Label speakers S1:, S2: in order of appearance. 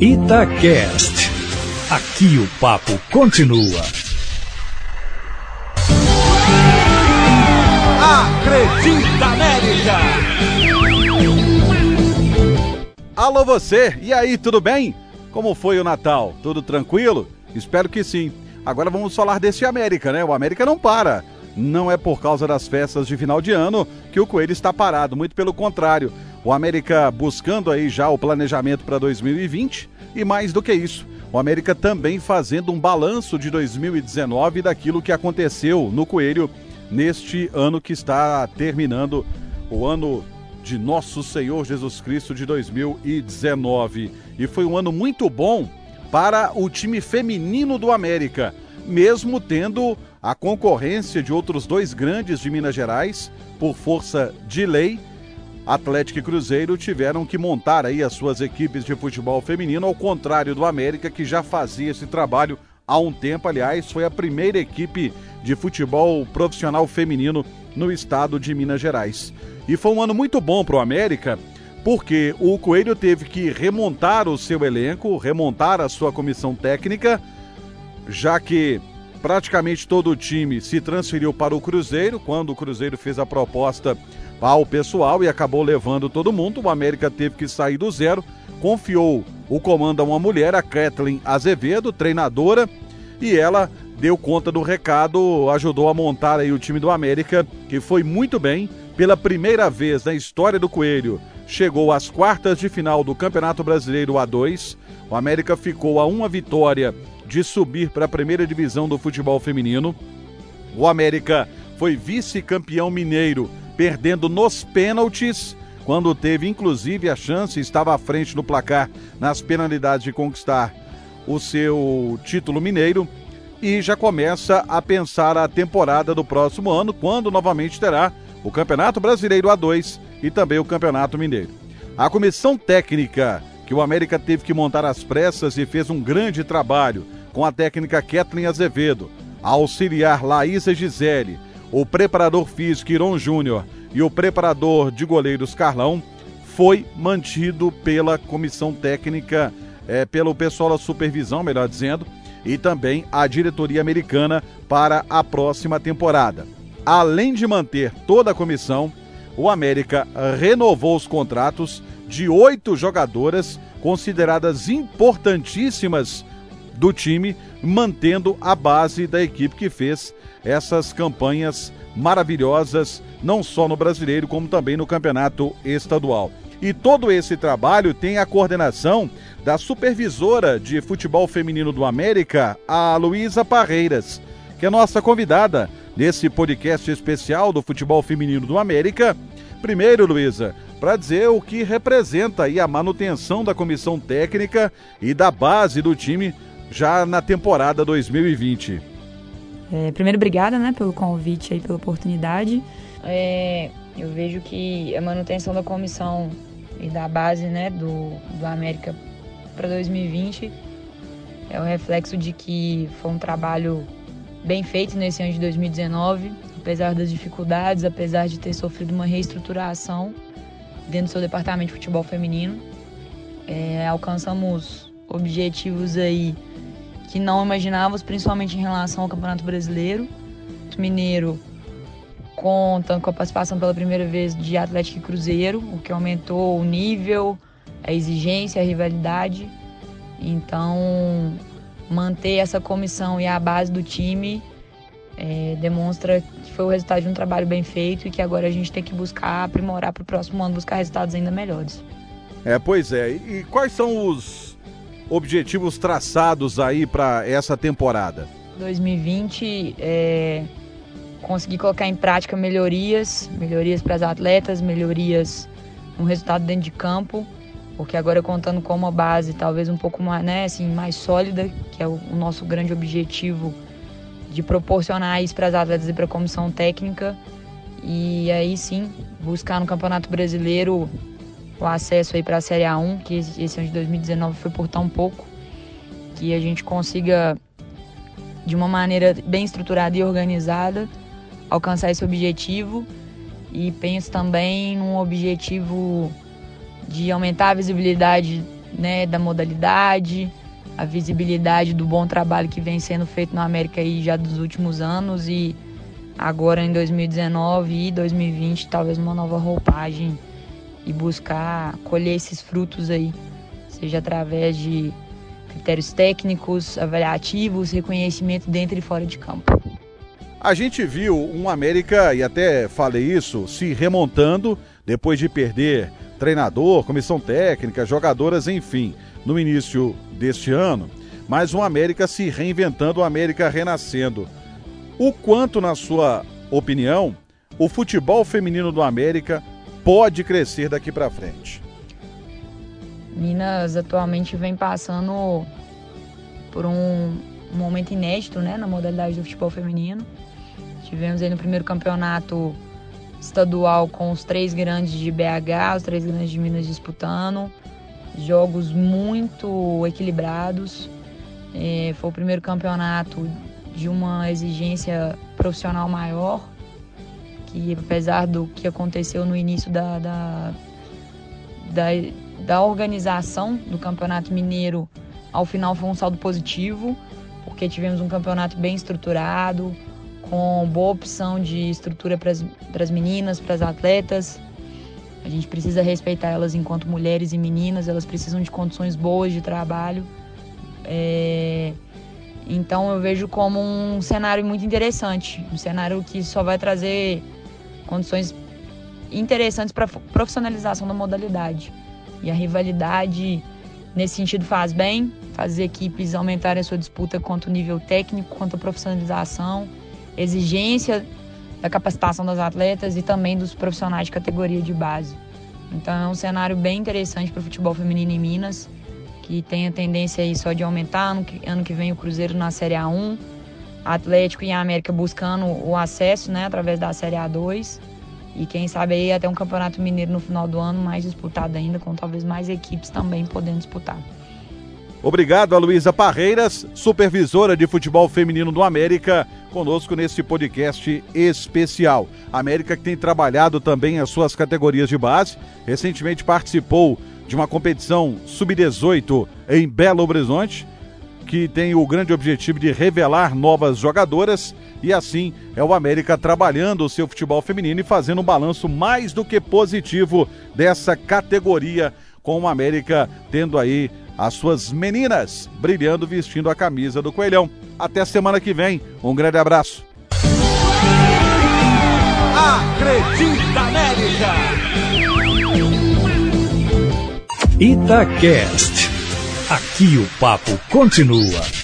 S1: Itacast. Aqui o papo continua.
S2: Acredita América! Alô você, e aí, tudo bem? Como foi o Natal? Tudo tranquilo? Espero que sim. Agora vamos falar desse América, né? O América não para. Não é por causa das festas de final de ano que o Coelho está parado, muito pelo contrário. O América buscando aí já o planejamento para 2020 e mais do que isso, o América também fazendo um balanço de 2019 daquilo que aconteceu no Coelho neste ano que está terminando o ano de nosso Senhor Jesus Cristo de 2019. E foi um ano muito bom para o time feminino do América, mesmo tendo a concorrência de outros dois grandes de Minas Gerais, por força de lei. Atlético e Cruzeiro tiveram que montar aí as suas equipes de futebol feminino, ao contrário do América, que já fazia esse trabalho há um tempo. Aliás, foi a primeira equipe de futebol profissional feminino no estado de Minas Gerais. E foi um ano muito bom para o América, porque o Coelho teve que remontar o seu elenco, remontar a sua comissão técnica, já que praticamente todo o time se transferiu para o Cruzeiro, quando o Cruzeiro fez a proposta ao pessoal e acabou levando todo mundo. O América teve que sair do zero, confiou o comando a uma mulher, a Kathleen Azevedo, treinadora, e ela deu conta do recado, ajudou a montar aí o time do América, que foi muito bem. Pela primeira vez na história do Coelho, chegou às quartas de final do Campeonato Brasileiro A2. O América ficou a uma vitória de subir para a primeira divisão do futebol feminino. O América foi vice-campeão mineiro, perdendo nos pênaltis, quando teve inclusive a chance, estava à frente no placar nas penalidades de conquistar o seu título mineiro e já começa a pensar a temporada do próximo ano, quando novamente terá o Campeonato Brasileiro A2 e também o Campeonato Mineiro. A comissão técnica que o América teve que montar às pressas e fez um grande trabalho com a técnica Kathleen Azevedo, a auxiliar Laísa Gisele, o preparador físico Iron Júnior e o preparador de goleiros Carlão, foi mantido pela comissão técnica, é, pelo pessoal da supervisão, melhor dizendo, e também a diretoria americana para a próxima temporada. Além de manter toda a comissão, o América renovou os contratos de oito jogadoras consideradas importantíssimas do time, mantendo a base da equipe que fez essas campanhas maravilhosas, não só no brasileiro, como também no campeonato estadual. E todo esse trabalho tem a coordenação da supervisora de futebol feminino do América, a Luísa Parreiras, que é nossa convidada nesse podcast especial do futebol feminino do América. Primeiro, Luísa, para dizer o que representa aí a manutenção da comissão técnica e da base do time já na temporada 2020.
S3: É, primeiro, obrigada né, pelo convite e pela oportunidade. É, eu vejo que a manutenção da comissão e da base né, do, do América para 2020 é o reflexo de que foi um trabalho bem feito nesse ano de 2019, apesar das dificuldades, apesar de ter sofrido uma reestruturação dentro do seu departamento de futebol feminino. É, alcançamos objetivos aí que não imaginávamos, principalmente em relação ao Campeonato Brasileiro. O Mineiro conta com a participação pela primeira vez de Atlético e Cruzeiro, o que aumentou o nível, a exigência, a rivalidade. Então, manter essa comissão e a base do time é, demonstra que foi o resultado de um trabalho bem feito e que agora a gente tem que buscar aprimorar para o próximo ano, buscar resultados ainda melhores.
S2: É, pois é. E quais são os objetivos traçados aí para essa temporada?
S3: 2020 é conseguir colocar em prática melhorias, melhorias para as atletas, melhorias no resultado dentro de campo, porque agora contando com uma base talvez um pouco mais, né, assim, mais sólida, que é o, o nosso grande objetivo de proporcionar isso para as atletas e para a comissão técnica. E aí sim, buscar no Campeonato Brasileiro o acesso aí para a Série A1, que esse ano de 2019 foi por tão pouco, que a gente consiga de uma maneira bem estruturada e organizada alcançar esse objetivo. E penso também num objetivo de aumentar a visibilidade né, da modalidade, a visibilidade do bom trabalho que vem sendo feito na América aí já dos últimos anos e agora em 2019 e 2020 talvez uma nova roupagem e buscar colher esses frutos aí, seja através de critérios técnicos, avaliativos, reconhecimento dentro e fora de campo.
S2: A gente viu um América, e até falei isso, se remontando depois de perder treinador, comissão técnica, jogadoras, enfim, no início deste ano. Mas um América se reinventando, um América renascendo. O quanto, na sua opinião, o futebol feminino do América pode crescer daqui para frente?
S3: Minas atualmente vem passando por um, momento inédito né, na modalidade do futebol feminino. Tivemos aí no primeiro campeonato estadual com os três grandes de BH, os três grandes de Minas disputando. Jogos muito equilibrados. É, foi o primeiro campeonato de uma exigência profissional maior, que apesar do que aconteceu no início da, da, da, da organização do Campeonato Mineiro, ao final foi um saldo positivo, porque tivemos um campeonato bem estruturado, com boa opção de estrutura para as meninas, para as atletas. A gente precisa respeitar elas enquanto mulheres e meninas, elas precisam de condições boas de trabalho. É... Então eu vejo como um cenário muito interessante, um cenário que só vai trazer condições interessantes para profissionalização da modalidade. E a rivalidade nesse sentido faz bem, faz equipes aumentarem a sua disputa quanto nível técnico, quanto a profissionalização exigência da capacitação das atletas e também dos profissionais de categoria de base. Então é um cenário bem interessante para o futebol feminino em Minas, que tem a tendência aí só de aumentar. Ano que, ano que vem o Cruzeiro na Série A1, Atlético e a América buscando o acesso né, através da Série A2. E quem sabe aí até um campeonato mineiro no final do ano mais disputado ainda, com talvez mais equipes também podendo disputar.
S2: Obrigado a Luísa Parreiras, supervisora de futebol feminino do América, conosco nesse podcast especial. América que tem trabalhado também as suas categorias de base, recentemente participou de uma competição sub-18 em Belo Horizonte, que tem o grande objetivo de revelar novas jogadoras e assim é o América trabalhando o seu futebol feminino e fazendo um balanço mais do que positivo dessa categoria com o América tendo aí as suas meninas brilhando vestindo a camisa do Coelhão. Até semana que vem. Um grande abraço.
S1: Acredita América! Itacast. Aqui o papo continua.